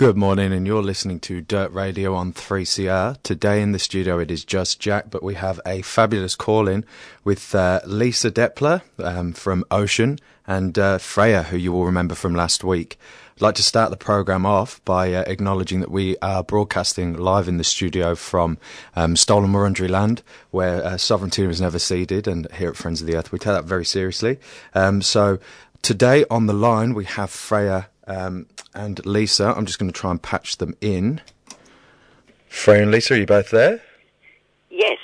Good morning, and you're listening to Dirt Radio on 3CR. Today in the studio it is just Jack, but we have a fabulous call in with uh, Lisa Depler um, from Ocean and uh, Freya, who you will remember from last week. I'd like to start the program off by uh, acknowledging that we are broadcasting live in the studio from um, stolen Wurundjeri land, where uh, sovereignty was never ceded, and here at Friends of the Earth we take that very seriously. Um, so today on the line we have Freya um, and Lisa. I'm just going to try and patch them in. Freya and Lisa, are you both there? Yes.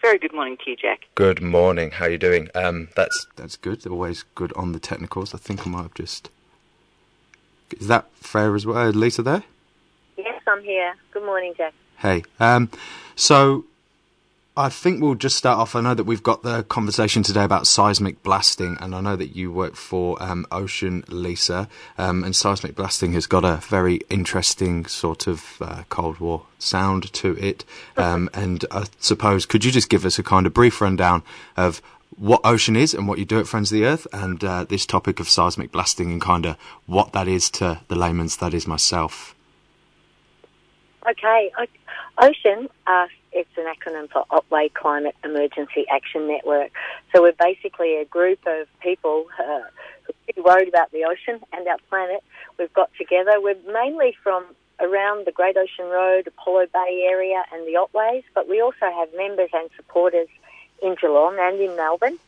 Very good morning to you, Jack. Good morning. How are you doing? Um, that's that's good. Always good on the technicals. I think I might have just. Is that Freya as well? Lisa there? Yes, I'm here. Good morning, Jack. Hey. Um, so I think we'll just start off. I know that we've got the conversation today about seismic blasting, and I know that you work for um, Ocean, Lisa, um, and seismic blasting has got a very interesting sort of uh, Cold War sound to it. Um, and I suppose, could you just give us a kind of brief rundown of what Ocean is and what you do at Friends of the Earth, and uh, this topic of seismic blasting and kind of what that is to the layman's that is myself? Okay. Ocean, uh, it's an acronym for Otway Climate Emergency Action Network. So we're basically a group of people uh, who are pretty worried about the ocean and our planet. We've got together. We're mainly from around the Great Ocean Road, Apollo Bay area, and the Otways, but we also have members and supporters in Geelong and in Melbourne.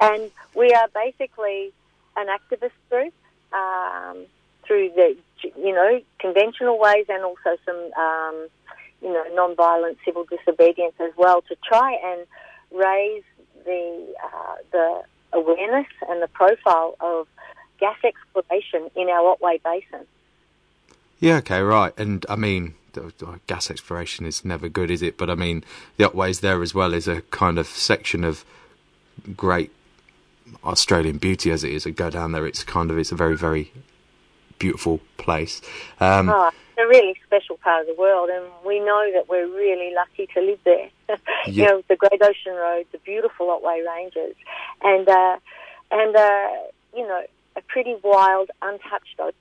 And we are basically an activist group um, through the, you know, conventional ways and also some, um, you know, non-violent civil disobedience as well to try and raise the uh, the awareness and the profile of gas exploration in our Otway Basin. Yeah, okay, right. And I mean, gas exploration is never good, is it? But I mean, the Otways there as well is a kind of section of great Australian beauty as it is. I go down there, it's kind of it's a very very beautiful place. Um, oh, a really special part of the world, and we know that we're really lucky to live there. Yeah. you know, the Great Ocean Road, the beautiful Otway Ranges, and uh, and uh, you know, a pretty wild, untouched ocean.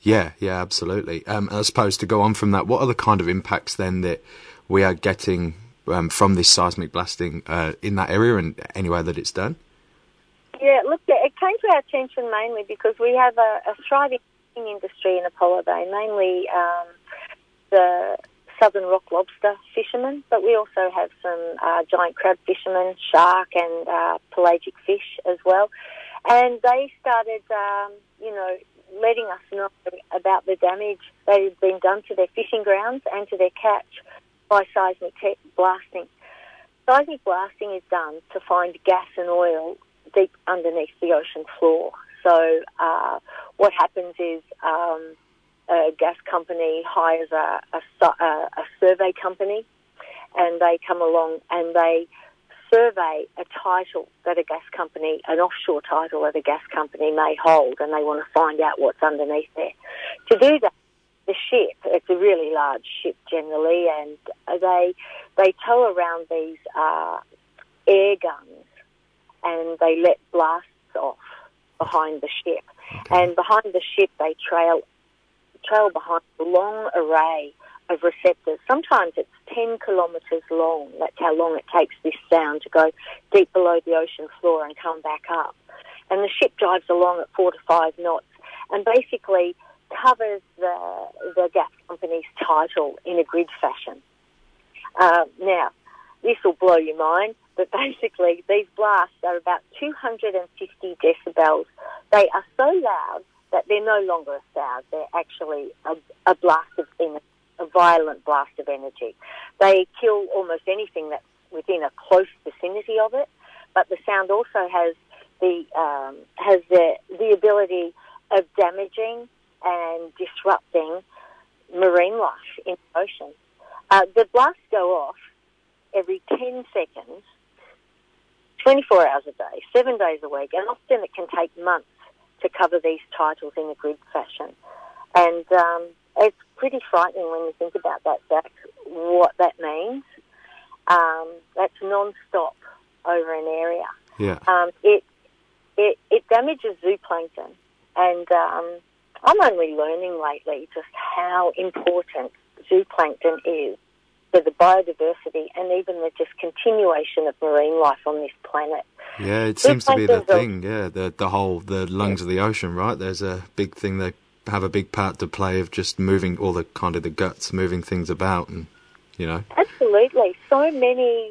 Yeah, yeah, absolutely. Um, I suppose to go on from that, what are the kind of impacts then that we are getting um, from this seismic blasting uh, in that area and anywhere that it's done? Yeah, look, it came to our attention mainly because we have a, a thriving fishing industry in Apollo Bay, mainly um, the southern rock lobster fishermen, but we also have some uh, giant crab fishermen, shark and uh, pelagic fish as well. And they started, um, you know, letting us know about the damage that had been done to their fishing grounds and to their catch by seismic te- blasting. Seismic blasting is done to find gas and oil deep underneath the ocean floor. So uh, what happens is um, a gas company hires a, a, a survey company, and they come along and they survey a title that a gas company, an offshore title that a gas company may hold, and they want to find out what's underneath there. To do that, the ship, it's a really large ship generally, and they they tow around these uh, air guns, and they let blasts off behind the ship, And behind the ship they trail trail behind a long array of receptors. Sometimes it's 10 kilometres long. That's how long it takes this sound to go deep below the ocean floor and come back up. And the ship drives along at four to five knots and basically covers the, the gas company's title in a grid fashion. Uh, now, this will blow your mind. That basically these blasts are about 250 decibels. They are so loud that they're no longer a sound. They're actually a, a blast of energy, a violent blast of energy. They kill almost anything that's within a close vicinity of it, but the sound also has the um, has the the ability of damaging and disrupting marine life in the ocean. Uh, the blasts go off every 10 seconds, 24 hours a day, seven days a week, and often it can take months to cover these titles in a grid fashion. And um, it's pretty frightening when you think about that, Jack, what that means. Um, that's non-stop over an area. Yeah. Um, it, it, it damages zooplankton. And um, I'm only learning lately just how important zooplankton is for the biodiversity and even the just continuation of marine life on this planet. Yeah, it seems to be the thing. Yeah, the the whole the lungs of the ocean, right? There's a big thing they have a big part to play of just moving all the kind of the guts, moving things about, and you know. Absolutely. So many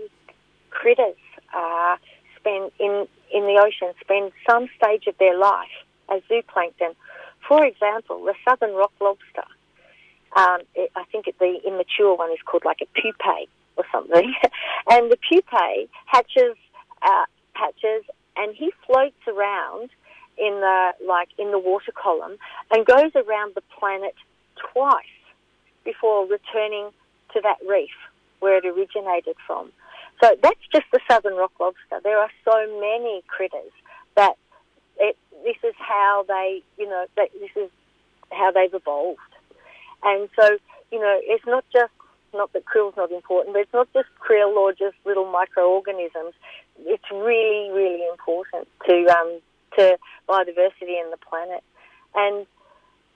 critters uh, spend in in the ocean spend some stage of their life as zooplankton. For example, the southern rock lobster. Um, it, I think the immature one is called like a pupae or something, and the pupae hatches uh, hatches, and he floats around in the like in the water column and goes around the planet twice before returning to that reef where it originated from. So that's just the southern rock lobster. There are so many critters that it, this is how they, you know, this is how they've evolved. And so, you know, it's not just not that krill's not important, but it's not just krill or just little microorganisms. It's really, really important to um, to biodiversity in the planet. And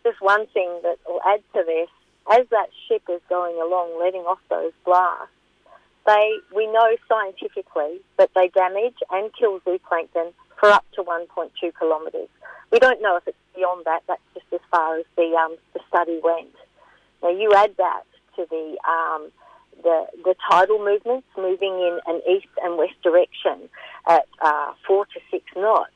just one thing that will add to this, as that ship is going along, letting off those blasts, they we know scientifically that they damage and kill zooplankton for up to 1.2 kilometres. We don't know if it's beyond that. That's just as far as the um, the study went. Now you add that to the um, the the tidal movements moving in an east and west direction at uh, four to six knots,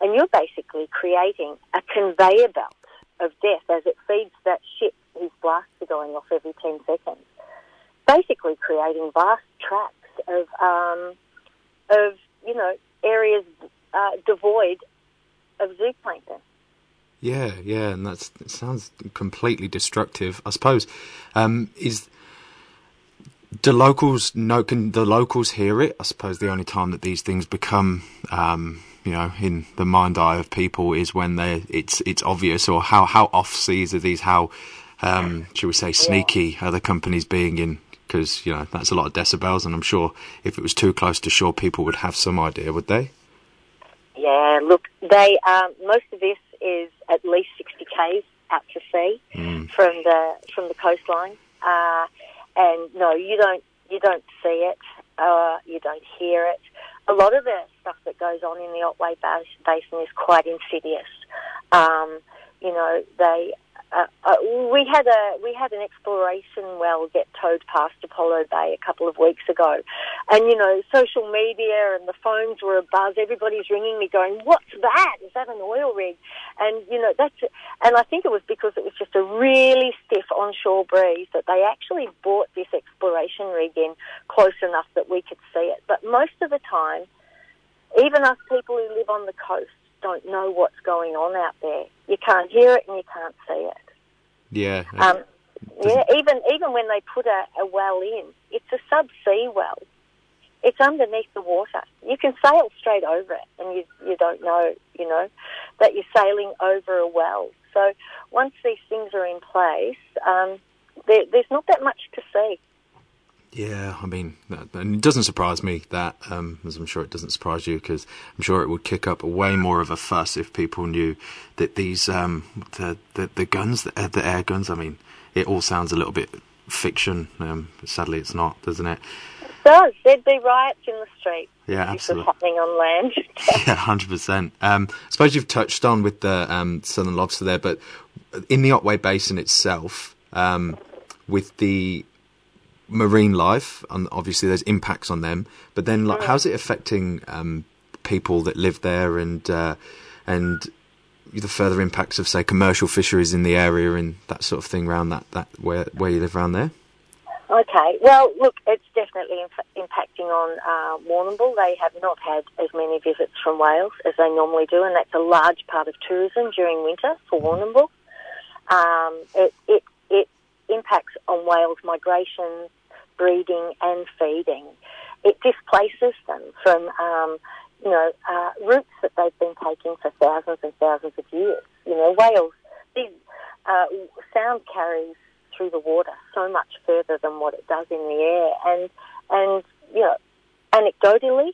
and you're basically creating a conveyor belt of death as it feeds that ship whose blasts are going off every 10 seconds. Basically creating vast tracts of, um, of you know, areas uh, devoid of zooplankton. Yeah, yeah, and that sounds completely destructive. I suppose um, is do locals know? Can the locals hear it? I suppose the only time that these things become, um, you know, in the mind eye of people is when they it's it's obvious. Or how how off seas are these? How um, should we say sneaky are the companies being in? Because you know that's a lot of decibels, and I'm sure if it was too close to shore, people would have some idea, would they? Yeah, look, they um, most of this is at least 60 k's out to sea from the from the coastline, uh, and no, you don't you don't see it, uh, you don't hear it. A lot of the stuff that goes on in the Otway Basin is quite insidious. Um, you know, they uh, uh, we had a we had an exploration well get towed past Apollo Bay a couple of weeks ago, and you know social media and the phones were abuzz. Everybody's ringing me, going, "What's that? Is that an oil rig?" And you know that's and I think it was because it was just a really stiff onshore breeze that they actually brought this exploration rig in close enough that we could see it. But most of the time, even us people who live on the coast don't know what's going on out there. You can't hear it and you can't see it. Yeah. Um, yeah, even even when they put a, a well in, it's a subsea well. It's underneath the water. You can sail straight over it, and you you don't know, you know, that you're sailing over a well. So once these things are in place, um, there, there's not that much to see. Yeah, I mean, that- it doesn't surprise me that, um, as I'm sure it doesn't surprise you, because I'm sure it would kick up way more of a fuss if people knew that these um, the, the the guns, the, the air guns. I mean, it all sounds a little bit fiction. Um, but sadly, it's not, doesn't it? So there'd be riots in the street. Yeah, if this was absolutely. happening on land. Yeah, hundred percent. Um, I suppose you've touched on with the um, southern lobster there, but in the Otway Basin itself, um, with the marine life, and obviously there's impacts on them. But then, like, how's it affecting um, people that live there, and uh, and the further impacts of say commercial fisheries in the area and that sort of thing around that that where where you live around there? Okay. Well, look, it's definitely inf- impacting on uh, Warrnambool. They have not had as many visits from whales as they normally do, and that's a large part of tourism during winter for Warrnambool. Um, it, it, it impacts on whales' migration, breeding, and feeding. It displaces them from, um, you know, uh, routes that they've been taking for thousands and thousands of years. You know, whales, these, uh, sound carries through the water so much further than what it does in the air. And, and you know, anecdotally,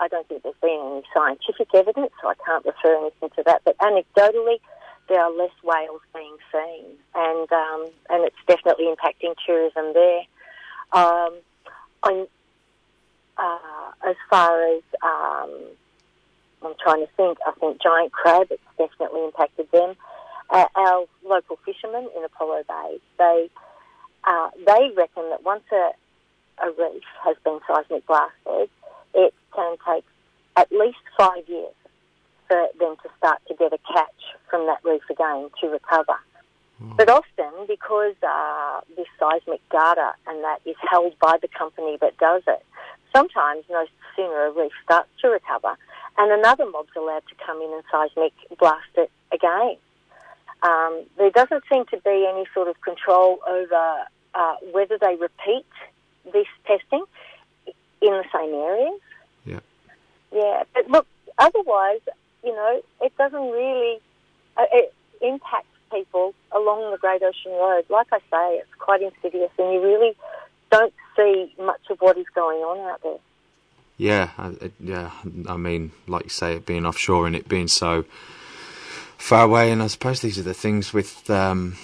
I don't think there's been any scientific evidence, so I can't refer anything to that, but anecdotally, there are less whales being seen, and um, and it's definitely impacting tourism there. Um, I'm, uh, as far as um, I'm trying to think, I think giant crab, it's definitely impacted them. Uh, our local fishermen in Apollo Bay, they uh, they reckon that once a, a reef has been seismic blasted, it can take at least five years for them to start to get a catch from that reef again to recover. But often, because uh, this seismic data and that is held by the company that does it, sometimes no sooner a reef starts to recover, and another mob's allowed to come in and seismic blast it again. Um, there doesn't seem to be any sort of control over uh, whether they repeat this testing in the same areas. Yeah. Yeah, but look, otherwise, you know, it doesn't really uh, it impacts people along the Great Ocean Road. Like I say, it's quite insidious, and you really don't see much of what is going on out there. Yeah, I, yeah. I mean, like you say, it being offshore and it being so far away, and I suppose these are the things with um,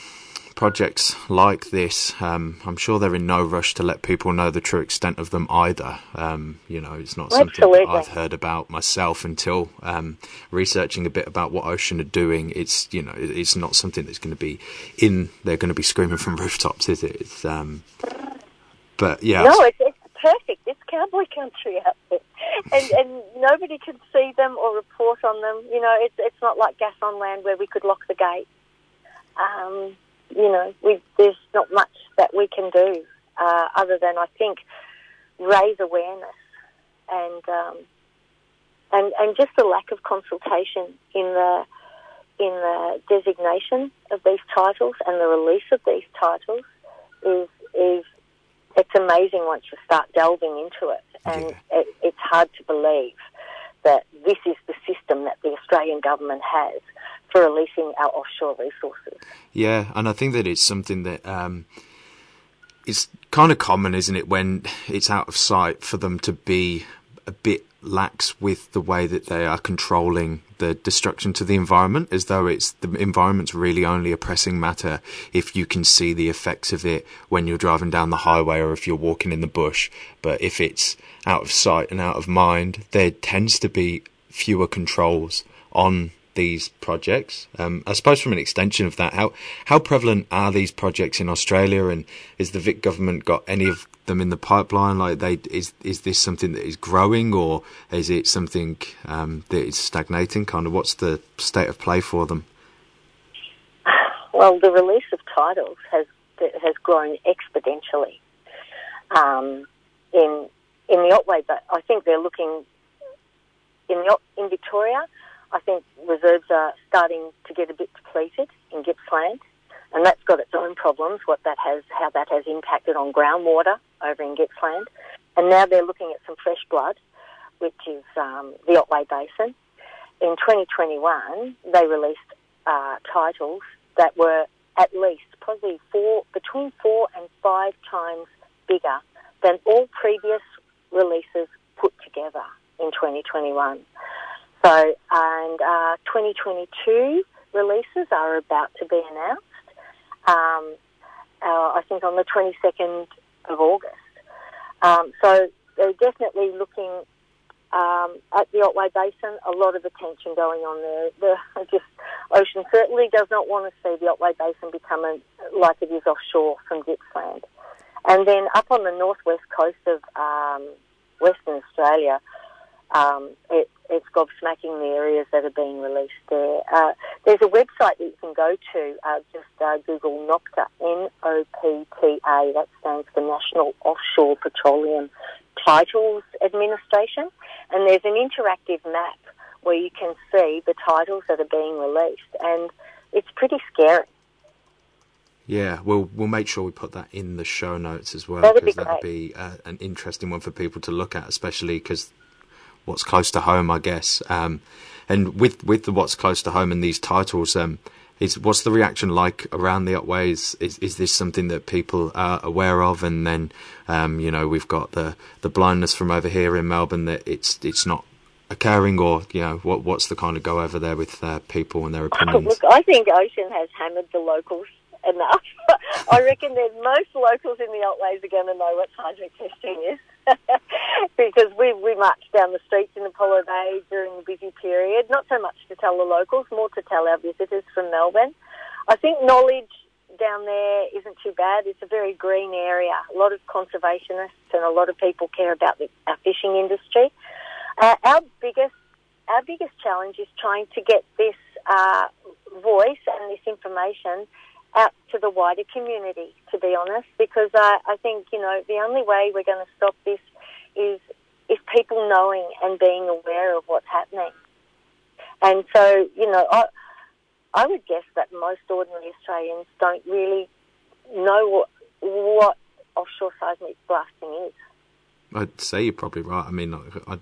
projects like this. Um, I'm sure they're in no rush to let people know the true extent of them either. Um, you know, it's not something Absolutely. that I've heard about myself until um, researching a bit about what Ocean are doing. It's you know, it's not something that's going to be in. They're going to be screaming from rooftops, is it? It's, um, but yeah, No, it's, it's perfect. It's cowboy country out there, and and nobody can see them or report on them. You know, it's it's not like gas on land where we could lock the gate. You know, we, there's not much that we can do uh, other than I think raise awareness and um, and and just the lack of consultation in the in the designation of these titles and the release of these titles is is it's amazing once you start delving into it, and it, it's hard to believe that this is the system that the Australian government has for releasing our offshore resources. Yeah, and I think that it's something that um, it's kind of common, isn't it, when it's out of sight for them to be a bit lax with the way that they are controlling the destruction to the environment, as though it's the environment's really only a pressing matter if you can see the effects of it when you're driving down the highway or if you're walking in the bush. But if it's out of sight and out of mind, there tends to be fewer controls on these projects. Um, I suppose from an extension of that, how how prevalent are these projects in Australia, and is the Vic government got any of them in the pipeline? Like, they is is this something that is growing, or is it something um, that is stagnating? Kind of, what's the state of play for them? Well, the release of titles has has grown exponentially um, in in the Otway, but I think they're looking in the in Victoria. I think reserves are starting to get a bit depleted in Gippsland, and that's got its own problems. What that has, how that has impacted on groundwater over in Gippsland, and now they're looking at some fresh blood, which is um, the Otway Basin. In 2021, they released uh, titles that were at least probably four, between four and five times bigger than all previous releases put together in 2021. So, and uh, 2022 releases are about to be announced. Um, uh, I think on the 22nd of August. Um, so they're definitely looking um, at the Otway Basin. A lot of attention going on there. The just ocean certainly does not want to see the Otway Basin become a, like it is offshore from Gippsland. And then up on the northwest coast of um, Western Australia, um, it, it's gobsmacking the areas that are being released there. Uh, there's a website that you can go to, uh, just uh, Google NOPTA, N-O-P-T-A, that stands for National Offshore Petroleum Titles Administration, and there's an interactive map where you can see the titles that are being released, and it's pretty scary. Yeah, we'll we'll make sure we put that in the show notes as well That'd be because that'd be uh, an interesting one for people to look at, especially because what's close to home, I guess. Um, and with with the what's close to home and these titles, um, is what's the reaction like around the Otways? Is is this something that people are aware of? And then, um, you know, we've got the the blindness from over here in Melbourne that it's it's not occurring, or you know, what what's the kind of go over there with uh, people and their opinions? Look, I think Ocean has hammered the locals enough. I reckon that most locals in the Otways are going to know what seismic testing is. because we, we march down the streets in Apollo Bay during the busy period, not so much to tell the locals, more to tell our visitors from Melbourne. I think knowledge down there isn't too bad. It's a very green area. A lot of conservationists and a lot of people care about the, our fishing industry. Uh, our biggest our biggest challenge is trying to get this uh, voice and this information out to the wider community, to be honest, because I, I think, you know, the only way we're going to stop this is, is people knowing and being aware of what's happening. And so, you know, I, I would guess that most ordinary Australians don't really know what, what offshore seismic blasting is. I'd say you're probably right. I mean, I, I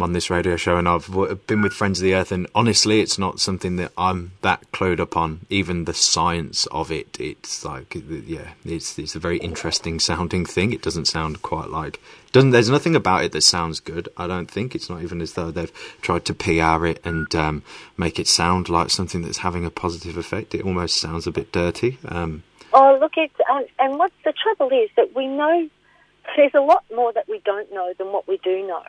on this radio show and I've been with Friends of the Earth, and honestly, it's not something that I'm that clued up on. Even the science of it, it's like, yeah, it's it's a very interesting sounding thing. It doesn't sound quite like doesn't. There's nothing about it that sounds good. I don't think it's not even as though they've tried to PR it and um, make it sound like something that's having a positive effect. It almost sounds a bit dirty. Um, oh, look, it's um, and what the trouble is that we know there's a lot more that we don't know than what we do know.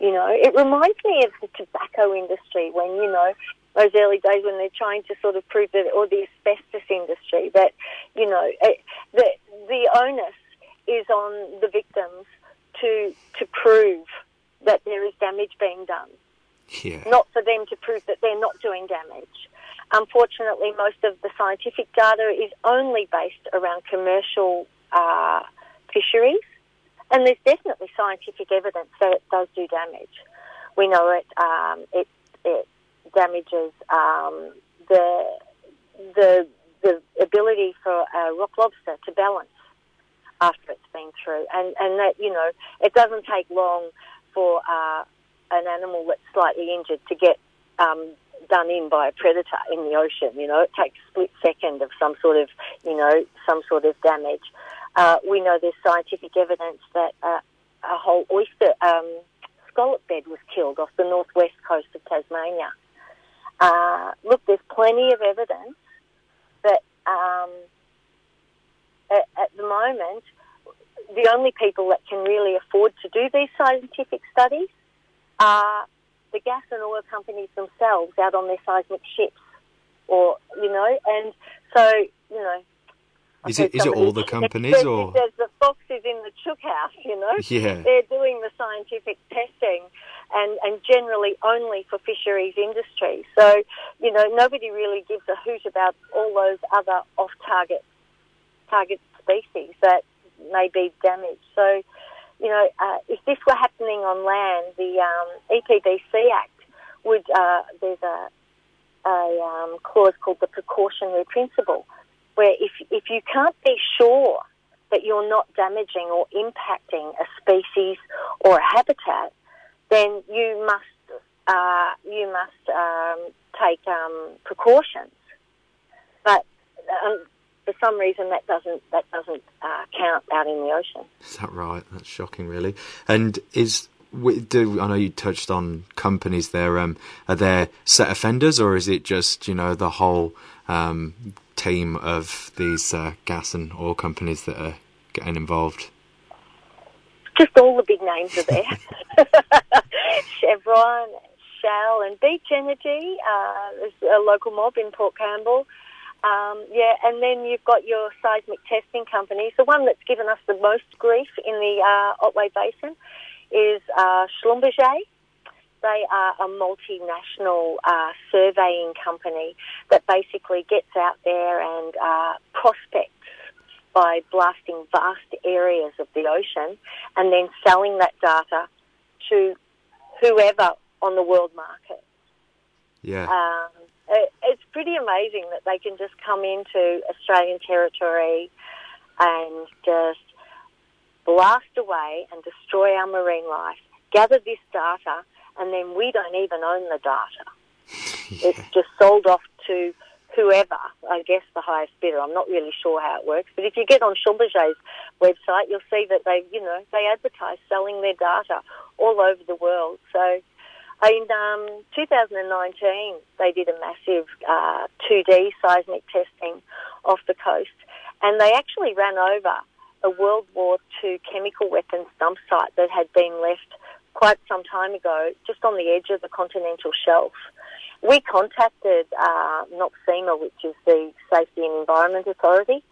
You know, it reminds me of the tobacco industry when, you know, those early days when they're trying to sort of prove that, or the asbestos industry, that, you know, it, the, the onus is on the victims to, to prove that there is damage being done. Yeah. Not for them to prove that they're not doing damage. Unfortunately, most of the scientific data is only based around commercial uh, fisheries and there's definitely scientific evidence that it does do damage. We know it um, it, it damages um, the the the ability for a rock lobster to balance after it's been through, and and that you know it doesn't take long for uh, an animal that's slightly injured to get um, done in by a predator in the ocean. You know, it takes a split second of some sort of you know some sort of damage. Uh, we know there's scientific evidence that uh, a whole oyster um, scallop bed was killed off the northwest coast of Tasmania. Uh, look, there's plenty of evidence but um, at, at the moment, the only people that can really afford to do these scientific studies are the gas and oil companies themselves out on their seismic ships, or you know, and so you know, is it is it all the companies or there's the foxes in the chook house? You know, Yeah. they're doing the scientific testing, and and generally only for fisheries industry. So you know, nobody really gives a hoot about all those other off-target target species that may be damaged. So you know, uh, if this were happening on land, the um, EPBC Act would uh, there's a a um, clause called the precautionary principle where if, if you can't be sure that you're not damaging or impacting a species or a habitat, then you must uh, you must um, take um, precautions. But um, for some reason, that doesn't that doesn't uh, count out in the ocean. is that right? That's shocking, really. And is do I know you touched on companies there? Um, are there set offenders, or is it just you know the whole um, team of these uh, gas and oil companies that are getting involved? Just all the big names are there. Chevron, Shell, and Beach Energy. Uh, there's a local mob in Port Campbell. Um, yeah, and then you've got your seismic testing companies. The one that's given us the most grief in the uh, Otway Basin is uh, Schlumberger. They are a multinational uh, surveying company that basically gets out there and uh, prospects by blasting vast areas of the ocean and then selling that data to whoever on the world market. Yeah. Um, it, it's pretty amazing that they can just come into Australian territory and just blast away and destroy our marine life, gather this data, and then we don't even own the data. It's just sold off to whoever, I guess the highest bidder. I'm not really sure how it works, but if you get on Schlumberger's website, you'll see that they, you know, they advertise selling their data all over the world. So in um, 2019, they did a massive uh, 2D seismic testing off the coast, and they actually ran over a World War II chemical weapons dump site that had been left quite some time ago, just on the edge of the continental shelf. We contacted uh, NOPSEMA, which is the Safety and Environment Authority,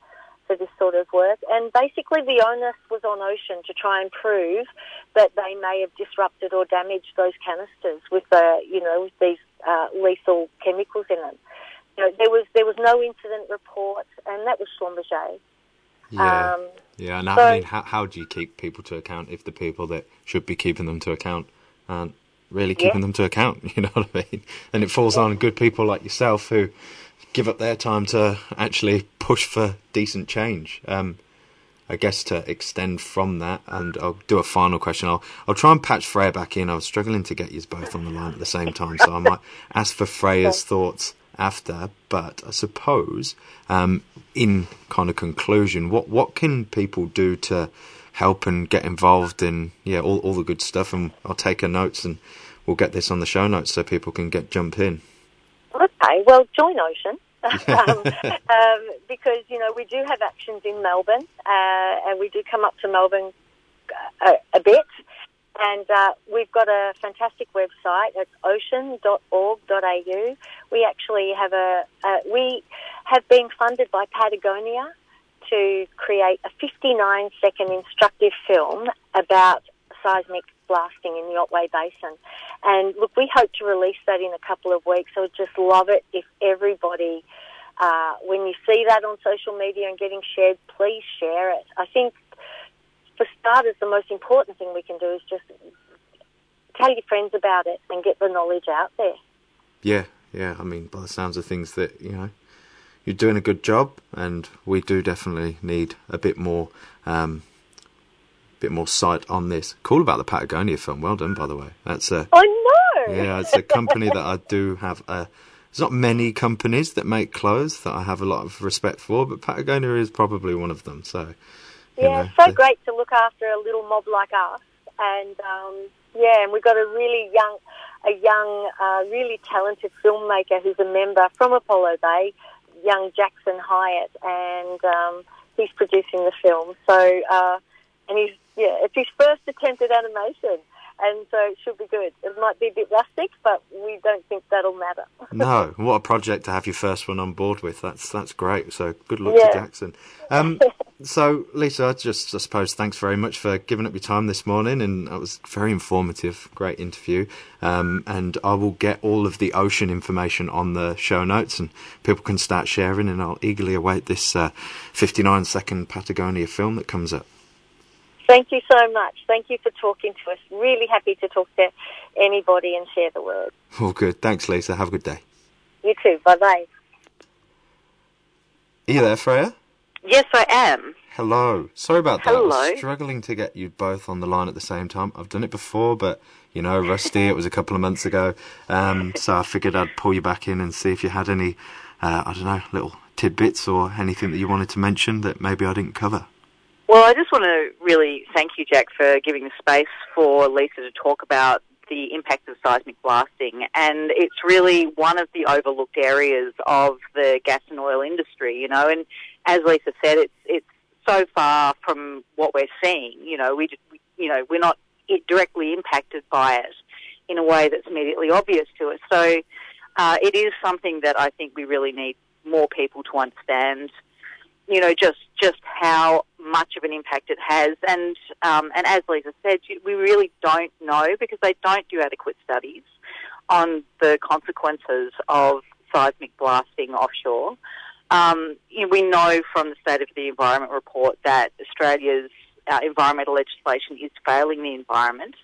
for this sort of work, and basically the onus was on Ocean to try and prove that they may have disrupted or damaged those canisters with the, you know, with these uh, lethal chemicals in them. You know, there was there was no incident report, and that was Schlumberger. Yeah. Um, yeah, and I mean, how, how do you keep people to account if the people that should be keeping them to account aren't really Yeah. keeping them to account? You know what I mean? And it falls on good people like yourself who give up their time to actually push for decent change. Um, I guess to extend from that, and I'll do a final question. I'll I'll try and patch Freya back in. I was struggling to get you both on the line at the same time, so I might ask for Freya's thoughts after. But I suppose, um, in kind of conclusion, what what can people do to help and get involved in yeah all all the good stuff? And I'll take her notes and we'll get this on the show notes so people can get jump in. Okay, well, join Ocean. um, um, because you know we do have actions in Melbourne, uh, and we do come up to Melbourne uh, a, a bit, and uh, we've got a fantastic website. It's ocean.org.au. We actually have a we have been funded by Patagonia to create a 59 second instructive film about seismic blasting in the Otway Basin. And look, we hope to release that in a couple of weeks. I would just love it if everybody, uh, when you see that on social media and getting shared, please share it. I think for starters, the most important thing we can do is just tell your friends about it and get the knowledge out there. Yeah, yeah. I mean, by the sounds of things, that you know, you're doing a good job, and we do definitely need a bit more, um, bit more sight on this. Cool about the Patagonia film. Well done, by the way. That's a I know. yeah. It's a company that I do have a. There's not many companies that make clothes that I have a lot of respect for, but Patagonia is probably one of them. So, Yeah, know, so the- great to look after a little mob like us. And um, yeah, and we've got a really young, a young, uh, really talented filmmaker who's a member from Apollo Bay, young Jackson Hyatt, and um, he's producing the film. So, uh, and he's yeah, it's his first attempt at animation, and so it should be good. It might be a bit rustic, but we don't think that'll matter. No, what a project to have your first one on board with. That's that's great. So good luck Yeah. to Jackson. Um, so Lisa, I just I suppose thanks very much for giving up your time this morning, and that was very informative. Great interview. Um, and I will get all of the ocean information on the show notes, and people can start sharing. And I'll eagerly await this uh, 59 second Patagonia film that comes up. Thank you so much. Thank you for talking to us. Really happy to talk to anybody and share the word. All good. Thanks, Lisa. Have a good day. You too. Bye bye. Are you there, Freya? Yes, I am. Hello. Sorry about that. I Hello. was struggling to get you both on the line at the same time. I've done it before, but you know, rusty. it was a couple of months ago, um, so I figured I'd pull you back in and see if you had any, uh, I don't know, little tidbits or anything that you wanted to mention that maybe I didn't cover. Well, I just want to really thank you, Jack, for giving the space for Lisa to talk about the impact of seismic blasting. And it's really one of the overlooked areas of the gas and oil industry, you know. And as Lisa said, it's it's so far from what we're seeing. You know, we, just, you know, we're not directly impacted by it in a way that's immediately obvious to us. So uh, it is something that I think we really need more people to understand, you know, just just how much of an impact it has. And um, and as Lisa said, we really don't know because they don't do adequate studies on the consequences of seismic blasting offshore. Um, you know, we know from the State of the Environment report that Australia's uh, environmental legislation is failing the environment,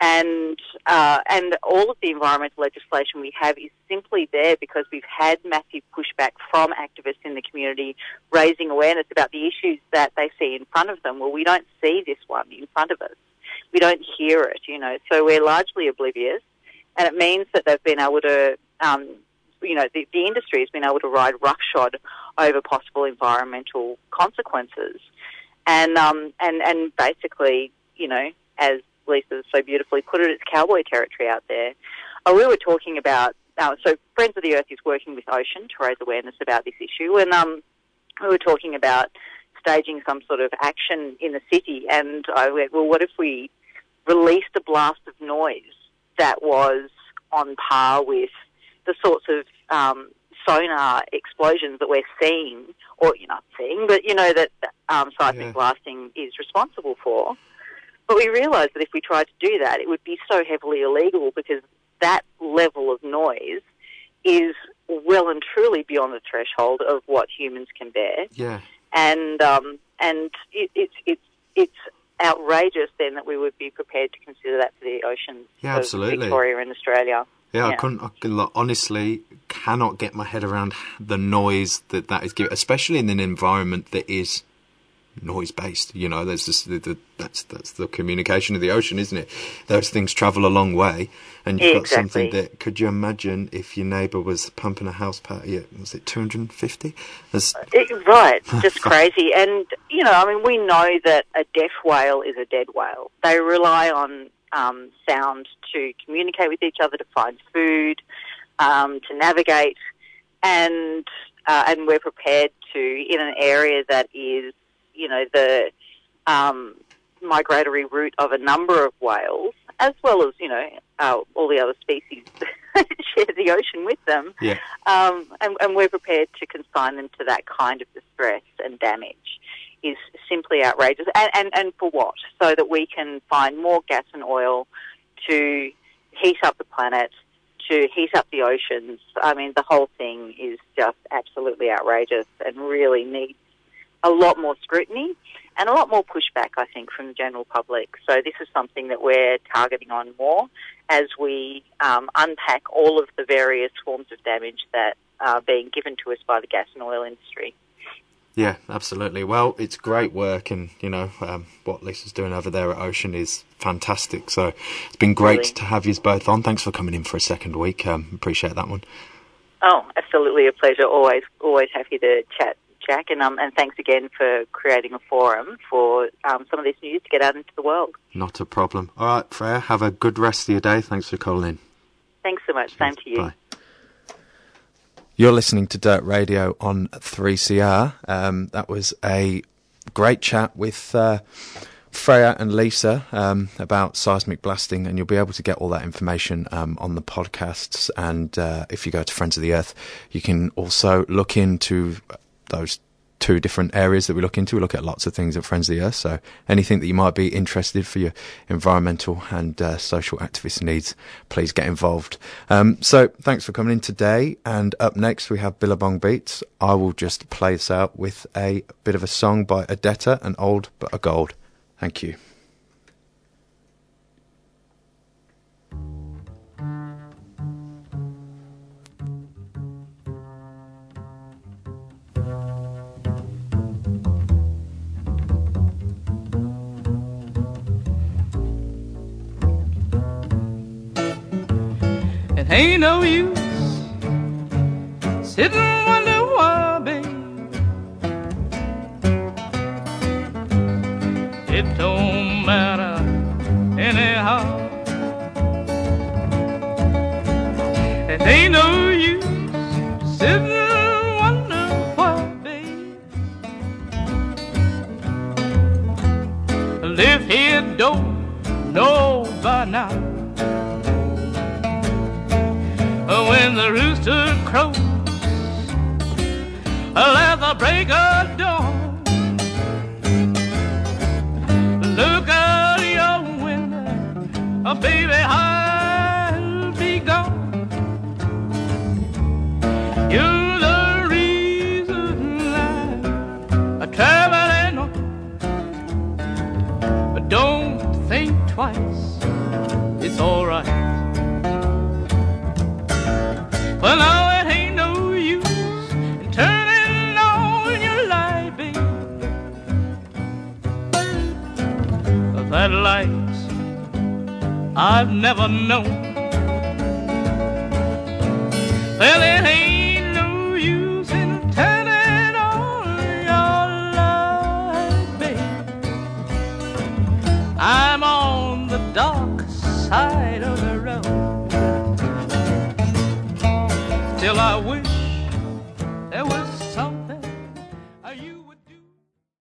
and uh, and all of the environmental legislation we have is simply there because we've had massive pushback from activists in the community raising awareness about the issues that they see in front of them. Well, we don't see this one in front of us. We don't hear it, you know, so we're largely oblivious, and it means that they've been able to um, you know, the, the industry has been able to ride roughshod over possible environmental consequences. And, um, and, and basically, you know, as Lisa so beautifully put it, it's cowboy territory out there. Uh, we were talking about, uh, so Friends of the Earth is working with Ocean to raise awareness about this issue. And um, we were talking about staging some sort of action in the city. And I went, well, what if we released a blast of noise that was on par with the sorts of um, sonar explosions that we're seeing, or you're not seeing, but you know that um, seismic Yeah. blasting is responsible for. But we realised that if we tried to do that, it would be so heavily illegal because that level of noise is well and truly beyond the threshold of what humans can bear Yeah. and um, and it, it's it's it's outrageous then that we would be prepared to consider that for the oceans Yeah, of absolutely. Victoria and Australia. Yeah, I couldn't. I could, like, honestly cannot get my head around the noise that that is giving, especially in an environment that is noise based. You know, there's just the, the, that's that's the communication of the ocean, isn't it? Those things travel a long way, and you've got something that. Could you imagine if your neighbour was pumping a house party at was it 250? Right, just crazy. And you know, I mean, we know that a deaf whale is a dead whale. They rely on um, sound to communicate with each other, to find food, um, to navigate, and uh, and we're prepared to in an area that is, you know, the um, migratory route of a number of whales, as well as you know uh, all the other species that share the ocean with them yeah, um, and, and we're prepared to consign them to that kind of distress and damage is simply outrageous. And, and, and for what? So that we can find more gas and oil to heat up the planet, to heat up the oceans. I mean, the whole thing is just absolutely outrageous and really needs a lot more scrutiny and a lot more pushback, I think, from the general public. So this is something that we're targeting on more as we um, unpack all of the various forms of damage that are being given to us by the gas and oil industry. yeah, absolutely. Well, it's great work, and you know um, what Lisa's doing over there at Ocean is fantastic. So it's been great Really. to have you both on. Thanks for coming in for a second week. Um, appreciate that one. Oh, absolutely a pleasure. Always, always happy to chat, Jack. And um, and thanks again for creating a forum for um, some of this news to get out into the world. Not a problem. All right, Freya, have a good rest of your day. Thanks for calling in. Thanks so much. Same to you. Bye. You're listening to Dirt Radio on 3CR. Um, that was a great chat with uh, Freya and Lisa um, about seismic blasting, and you'll be able to get all that information um, on the podcasts. And uh, if you go to Friends of the Earth, you can also look into those two different areas that we look into. We look at lots of things at Friends of the Earth. So anything that you might be interested for your environmental and uh, social activist needs, please get involved. Um, so thanks for coming in today. And up next we have Billabong Beats. I will just play this out with a bit of a song by Odetta, an old but a gold. Thank you. Ain't no use sitting wonder why, babe. It don't matter anyhow. It ain't no baby, I've never known. Well,